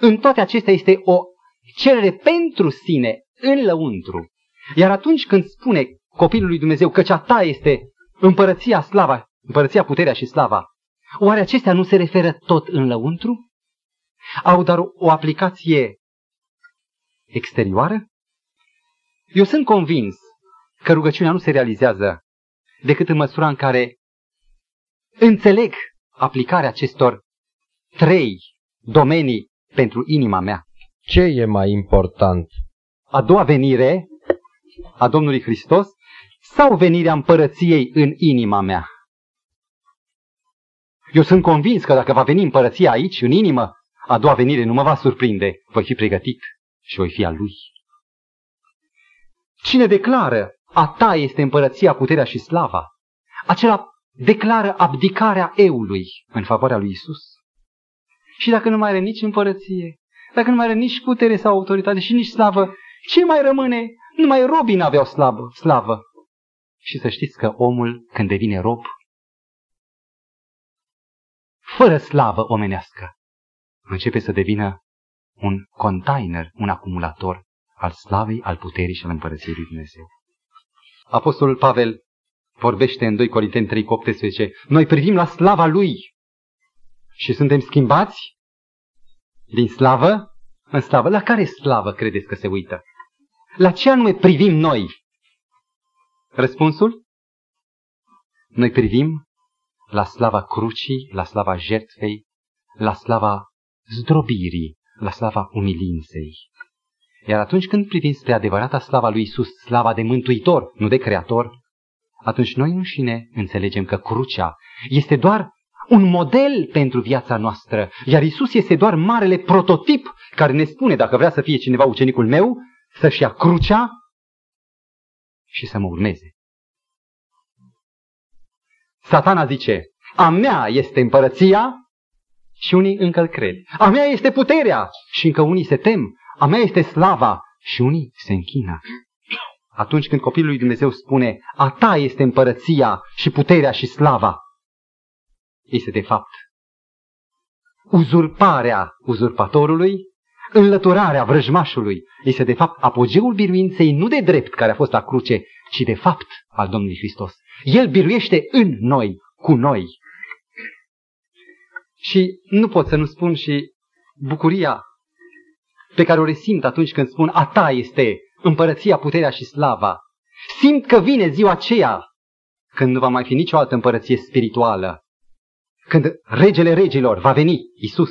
În toate acestea este o cerere pentru sine, în lăuntru. Iar atunci când spune copilul lui Dumnezeu că cea ta este împărăția slava, împărăția puterea și slava, oare acestea nu se referă tot în lăuntru? Au dar o aplicație exterioară? Eu sunt convins că rugăciunea nu se realizează decât în măsura în care înțeleg aplicarea acestor trei domenii pentru inima mea. Ce e mai important? A doua venire a Domnului Hristos sau venirea împărăției în inima mea? Eu sunt convins că dacă va veni împărăția aici, în inimă, a doua venire nu mă va surprinde. Voi fi pregătit și voi fi al lui. Cine declară a ta este împărăția, puterea și slava, acela declară abdicarea eului în favoarea lui Isus. Și dacă nu mai are nici împărăție, dacă nu mai are nici putere sau autoritate și nici slavă, ce mai rămâne? Numai robii n-aveau slavă, slavă. Și să știți că omul, când devine rob, fără slavă omenească, începe să devină un container, un acumulator al slavei, al puterii și al împărăției lui Dumnezeu. Apostolul Pavel vorbește în 2 Corinteni 3 cu 18, noi privim la slava lui și suntem schimbați din slavă în slavă. La care slavă credeți că se uită? La ce anume privim noi? Răspunsul? Noi privim la slava crucii, la slava jertfei, la slava zdrobirii, la slava umilinței. Iar atunci când privim spre adevărata slava lui Isus, slava de mântuitor, nu de creator, atunci noi înșine înțelegem că crucea este doar un model pentru viața noastră, iar Isus este doar marele prototip care ne spune, dacă vrea să fie cineva ucenicul meu, să-și ia crucea și să mă urmeze. Satana zice, a mea este împărăția și unii încă îl cred. A mea este puterea și încă unii se tem. A mea este slava și unii se închină. Atunci când copilul lui Dumnezeu spune, a ta este împărăția și puterea și slava, este de fapt uzurparea uzurpatorului, înlăturarea vrăjmașului. Este de fapt apogeul biruinței nu de drept care a fost la cruce, ci de fapt al Domnului Hristos. El biruiește în noi, cu noi. Și nu pot să nu spun și bucuria pe care o resimt atunci când spun a ta este împărăția, puterea și slava. Simt că vine ziua aceea când nu va mai fi nicio altă împărăție spirituală. Când regele regilor va veni, Isus.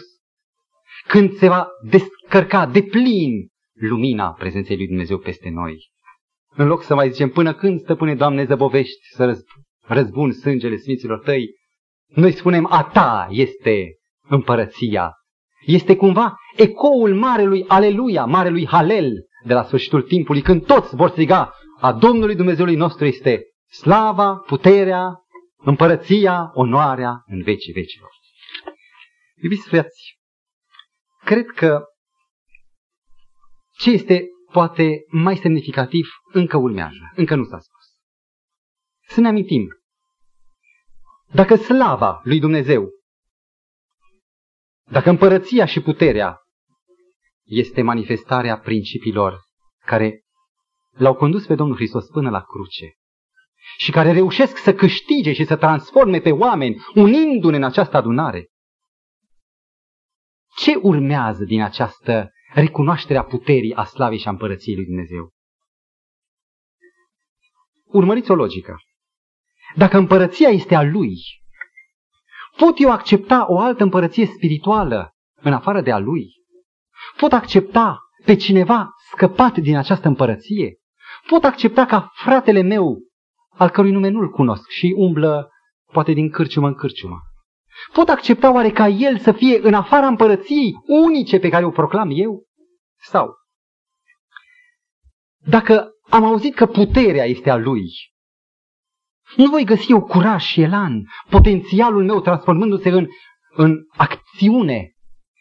Când se va descărca de plin lumina prezenței lui Dumnezeu peste noi. În loc să mai zicem, până când, stăpâne Doamne, zăbovești să răzbun sângele Sfinților Tăi, noi spunem, a Ta este împărăția. Este cumva ecoul marelui Aleluia, marelui Halel de la sfârșitul timpului, când toți vor striga, a Domnului Dumnezeului nostru este slava, puterea, împărăția, onoarea în vecii vecilor. Iubiți frăți, cred că ce este poate mai semnificativ încă urmează, încă nu s-a spus. Să ne amintim, dacă slava lui Dumnezeu, dacă împărăția și puterea este manifestarea principiilor care l-au condus pe Domnul Hristos până la cruce și care reușesc să câștige și să transforme pe oameni, unindu-ne în această adunare. Ce urmează din această recunoaștere a puterii, a slavei și a împărăției lui Dumnezeu? Urmăriți o logică. Dacă împărăția este a lui, pot eu accepta o altă împărăție spirituală în afară de a lui? Pot accepta pe cineva scăpat din această împărăție? Pot accepta ca fratele meu, al cărui nume nu-l cunosc și umblă poate din cârciumă în cârciumă. Pot accepta oare ca el să fie în afara împărăției unice pe care o proclam eu? Sau, dacă am auzit că puterea este a lui, nu voi găsi eu curaj și elan, potențialul meu transformându-se în, în acțiune,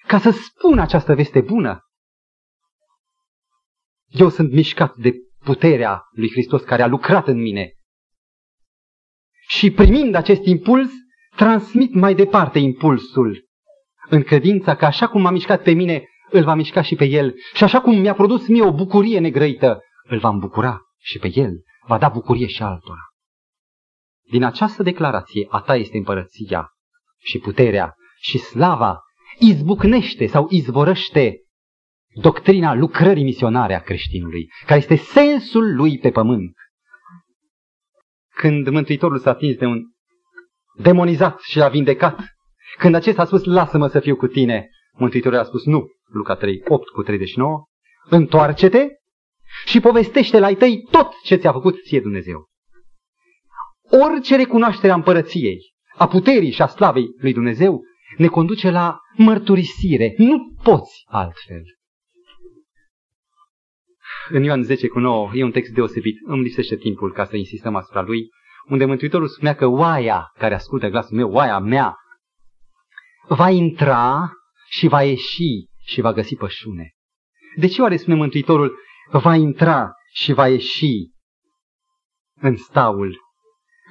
ca să spun această veste bună. Eu sunt mișcat de puterea lui Hristos care a lucrat în mine. Și primind acest impuls, transmit mai departe impulsul, în credința că așa cum m-a mișcat pe mine, îl va mișca și pe el. Și așa cum mi-a produs mie o bucurie negrăită, îl va îmbucura și pe el, va da bucurie și altora. Din această declarație, a ta este împărăția și puterea și slava, izbucnește sau izvorăște doctrina lucrării misionare a creștinului, care este sensul lui pe pământ. Când Mântuitorul s-a atins de un demonizat și l-a vindecat, când acesta a spus, lasă-mă să fiu cu tine, Mântuitorul a spus, nu, Luca 3, 8 cu 39, întoarce-te și povestește la tăi tot ce ți-a făcut ție Dumnezeu. Orice recunoaștere a împărăției, a puterii și a slavei lui Dumnezeu ne conduce la mărturisire. Nu poți altfel. În Ioan 10 cu 9 e un text deosebit. Îmi lipsește timpul ca să insistăm asupra lui. Unde Mântuitorul spunea că oaia care ascultă glasul meu, oaia mea, va intra și va ieși și va găsi pășune. De ce oare spune Mântuitorul va intra și va ieși în staul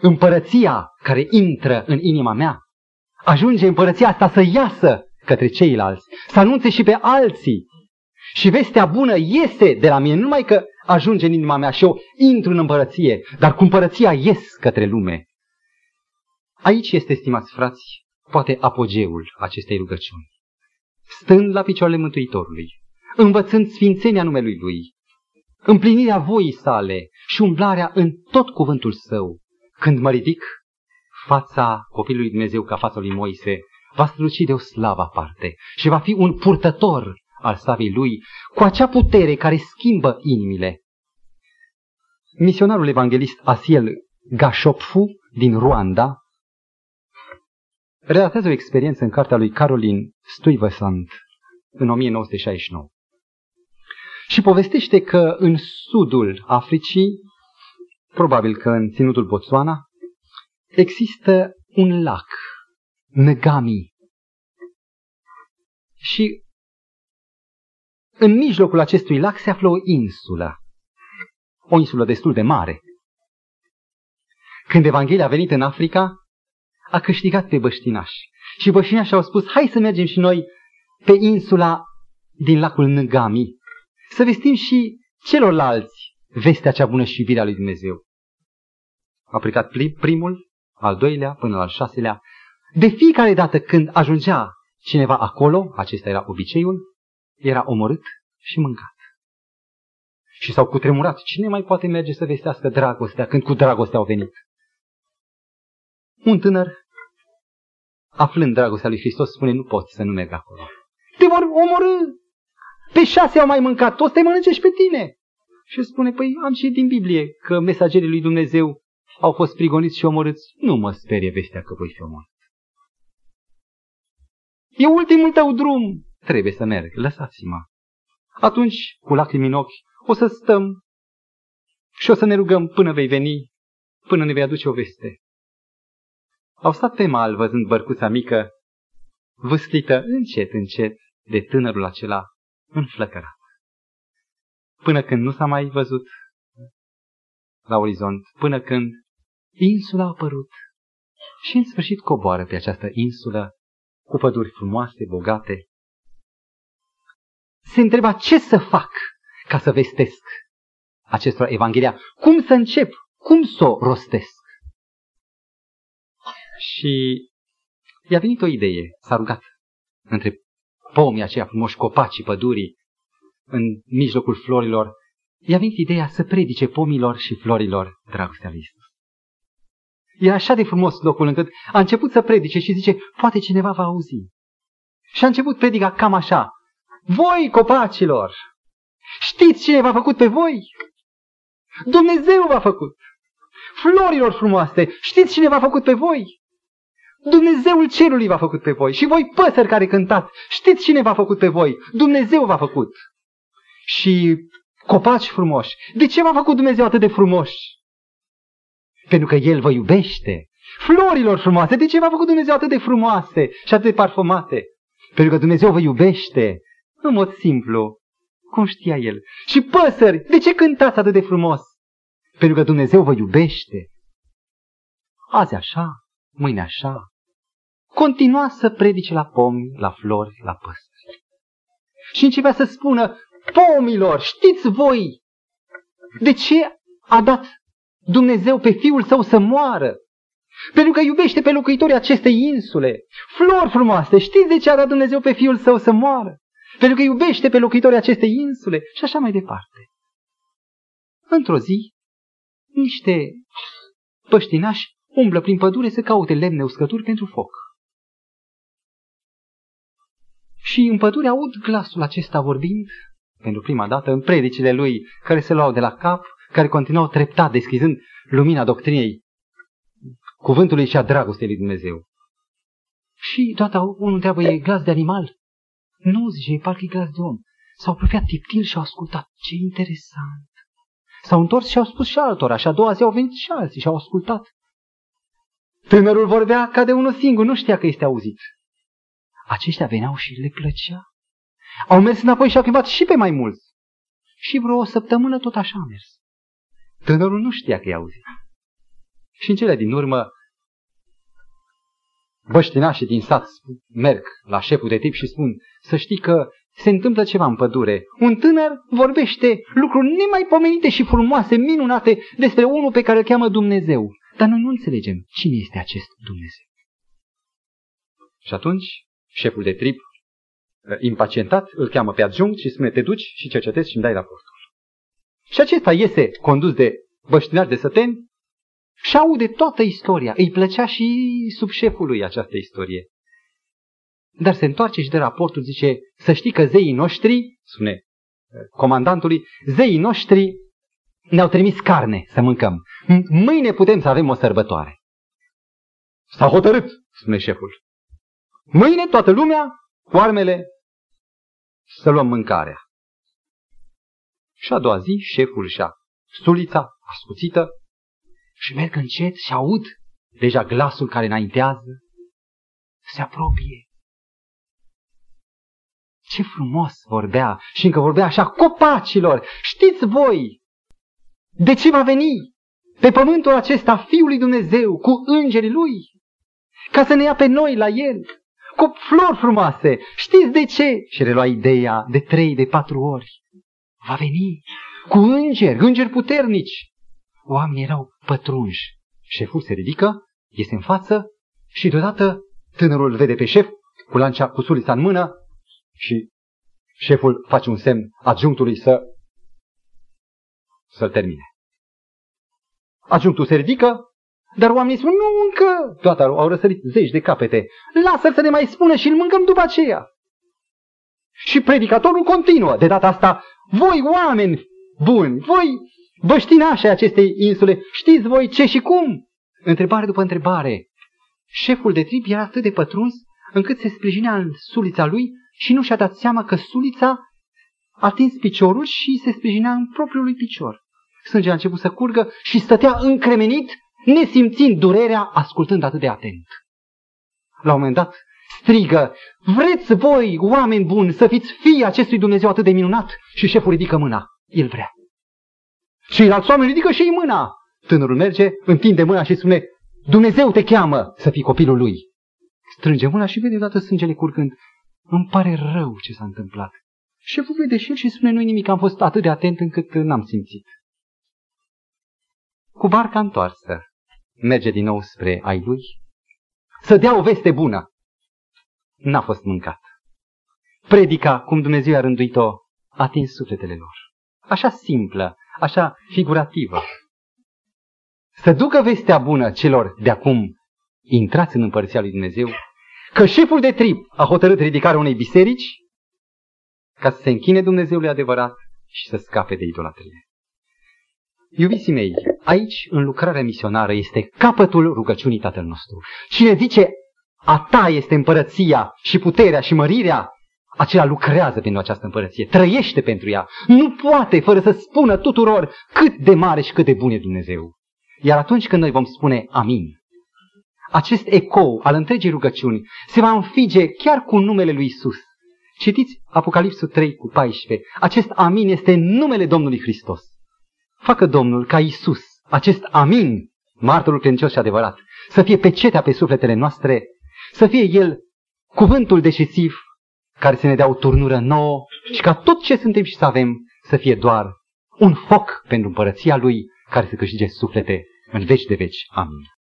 împărăția care intră în inima mea, ajunge împărăția asta să iasă către ceilalți, să anunțe și pe alții. Și vestea bună iese de la mine, nu numai că ajunge în inima mea și eu intru în împărăție, dar cu împărăția ies către lume. Aici este, stimați frați, poate apogeul acestei rugăciuni. Stând la picioarele Mântuitorului, învățând sfințenia numelui Lui, împlinirea voii sale și umblarea în tot cuvântul său, când mă ridic, fața copilului Dumnezeu ca fața lui Moise va străluci de o slavă aparte și va fi un purtător al slavei lui cu acea putere care schimbă inimile. Misionarul evanghelist Asiel Gashopfu din Ruanda relatează o experiență în cartea lui Caroline Stuyvesant în 1969. Și povestește că în sudul Africii, probabil că în ținutul Botswana, există un lac, Ngami. Și în mijlocul acestui lac se află o insulă, o insulă destul de mare. Când Evanghelia a venit în Africa, a câștigat pe băștinași. Și băștinașii au spus, hai să mergem și noi pe insula din lacul Ngami, să vestim și celorlalți vestea cea bună și iubirea lui Dumnezeu. A plecat primul, al doilea, până al șaselea. De fiecare dată când ajungea cineva acolo, acesta era obiceiul, era omorât și mâncat. Și s-au cutremurat. Cine mai poate merge să vestească dragostea când cu dragostea au venit? Un tânăr, aflând dragostea lui Hristos, spune, nu pot să nu merg acolo. Te vor omorâ! Pe șase au mai mâncat, toți te mănânce și pe tine. Și spune, păi am și din Biblie că mesagerii lui Dumnezeu au fost prigoniți și omorâți. Nu mă sperie vestea că voi fi omorât. E ultimul tău drum. Trebuie să merg, lăsați-mă. Atunci, cu lacrimi în ochi, o să stăm și o să ne rugăm până vei veni, până ne vei aduce o veste. Au stat pe mal văzând bărcuța mică, vâstită încet, încet de tânărul acela înflăcărat. Până când nu s-a mai văzut la orizont, până când insula a apărut și în sfârșit coboară pe această insulă cu păduri frumoase, bogate. Se întreba ce să fac ca să vestesc acestora Evanghelia, cum să încep, cum să o rostesc. Și i-a venit o idee, s-a rugat între pomii aceia frumoși, copacii, pădurii, în mijlocul florilor, i-a venit ideea să predice pomilor și florilor dragostea lui Isus. Era așa de frumos locul încât a început să predice și zice, poate cineva va auzi. Și a început predica cam așa, voi copacilor, știți cine v-a făcut pe voi? Dumnezeu v-a făcut. Florilor frumoase, știți cine v-a făcut pe voi? Dumnezeul cerului v-a făcut pe voi. Și voi păsări care cântați, știți cine v-a făcut pe voi? Dumnezeu v-a făcut. Și copaci frumoși. De ce v-a făcut Dumnezeu atât de frumoși? Pentru că El vă iubește. Florilor frumoase. De ce v-a făcut Dumnezeu atât de frumoase și atât de parfumate? Pentru că Dumnezeu vă iubește. În mod simplu. Cum știa El. Și păsări. De ce cântați atât de frumos? Pentru că Dumnezeu vă iubește. Azi așa, mâine așa. Continua să predice la pomi, la flori, la păsări. Și începea să spună, pomilor, știți voi de ce a dat Dumnezeu pe Fiul Său să moară? Pentru că iubește pe locuitorii acestei insule. Flori frumoase, știți de ce a dat Dumnezeu pe Fiul Său să moară? Pentru că iubește pe locuitorii acestei insule și așa mai departe. Într-o zi, niște păștinași umblă prin pădure să caute lemne uscături pentru foc. Și în pădure aud glasul acesta vorbind, pentru prima dată, în predicile lui, care se luau de la cap, care continuau treptat, deschizând lumina doctrinei cuvântului și a dragostei lui Dumnezeu. Și toată unul întreabă, e glas de animal? Nu, zice, e parcă e glas de om. S-au apropiat tiptil și au ascultat. Ce interesant! S-au întors și au spus și altora și a doua zi au venit și alții și au ascultat. Tânărul vorbea ca de unul singur, nu știa că este auzit. Aceștia veneau și le plăcea. Au mers înapoi și au chemat și pe mai mulți. Și vreo o săptămână tot așa a mers. Tânărul nu știa că i-a auzit. Și în cele din urmă, băștinașii din sat merg la șeful de tip și spun să știi că se întâmplă ceva în pădure. Un tânăr vorbește lucruri nemaipomenite și frumoase, minunate despre unul pe care îl cheamă Dumnezeu. Dar noi nu înțelegem cine este acest Dumnezeu. Și atunci, șeful de trib, uh, impacientat, îl cheamă pe adjunct și spune, te duci și cercetezi și îmi dai raportul. Și acesta iese condus de băștinași de săteni și aude toată istoria. Îi plăcea și sub șefului această istorie. Dar se întoarce și de raportul, zice, să știi că zeii noștri, spune uh, comandantului, zeii noștri ne-au trimis carne să mâncăm. Mâine putem să avem o sărbătoare. S-a hotărât, spune șeful. Mâine toată lumea cu armele să luăm mâncarea. Și a doua zi, șeful și-a sulița ascuțită și merg încet și aud deja glasul care înaintează, se apropie. Ce frumos vorbea și încă vorbea așa copacilor. Știți voi de ce va veni pe pământul acesta Fiul lui Dumnezeu cu îngerii lui? Ca să ne ia pe noi la el cu flori frumoase. Știți de ce? Și relua ideea de trei, de patru ori. Va veni cu îngeri, îngeri puternici. Oamenii erau pătrunși. Șeful se ridică, iese în față și deodată tânărul vede pe șef cu lancea cu sulița în mână și șeful face un semn adjunctului să să-l termine. Adjunctul se ridică, dar oamenii spun, nu încă, toate au răsărit zeci de capete, lasă-l să ne mai spună și îl mâncăm după aceea. Și predicatorul continuă, de data asta, voi oameni buni, voi băștinașe acestei insule, știți voi ce și cum? Întrebare după întrebare. Șeful de trip era atât de pătruns încât se sprijinea în sulița lui și nu și-a dat seama că sulița a atins piciorul și se sprijinea în propriul lui picior. Sângele a început să curgă și stătea încremenit nesimțind durerea, ascultând atât de atent. La un moment dat strigă, vreți voi, oameni buni, să fiți fii acestui Dumnezeu atât de minunat? Și șeful ridică mâna. El vrea. Și alți oameni ridică și ei mâna. Tânărul merge, întinde mâna și spune, Dumnezeu te cheamă să fii copilul lui. Strânge mâna și vede odată sângele curgând. Îmi pare rău ce s-a întâmplat. Șeful vede și el și spune, nu nimic, am fost atât de atent încât n-am simțit. Cu barca întoarsă, merge din nou spre ai lui, să dea o veste bună. N-a fost mâncat. Predica, cum Dumnezeu a rânduit-o, a atins sufletele lor. Așa simplă, așa figurativă. Să ducă vestea bună celor de acum intrați în împărția lui Dumnezeu, că șeful de trib a hotărât ridicarea unei biserici ca să se închine Dumnezeului adevărat și să scape de idolatrie. Iubiții mei, aici, în lucrarea misionară, este capătul rugăciunii Tatăl nostru. Cine zice, a ta este împărăția și puterea și mărirea, acela lucrează pentru această împărăție, trăiește pentru ea. Nu poate fără să spună tuturor cât de mare și cât de bun e Dumnezeu. Iar atunci când noi vom spune amin, acest ecou al întregii rugăciuni se va înfige chiar cu numele lui Isus. Citiți Apocalipsul 3 cu 14. Acest amin este numele Domnului Hristos. Facă Domnul ca Isus, acest amin, martorul credincios și adevărat, să fie pecetea pe sufletele noastre, să fie El cuvântul decisiv care să ne dea o turnură nouă și ca tot ce suntem și să avem să fie doar un foc pentru împărăția Lui care să câștige suflete în veci de veci. Amin.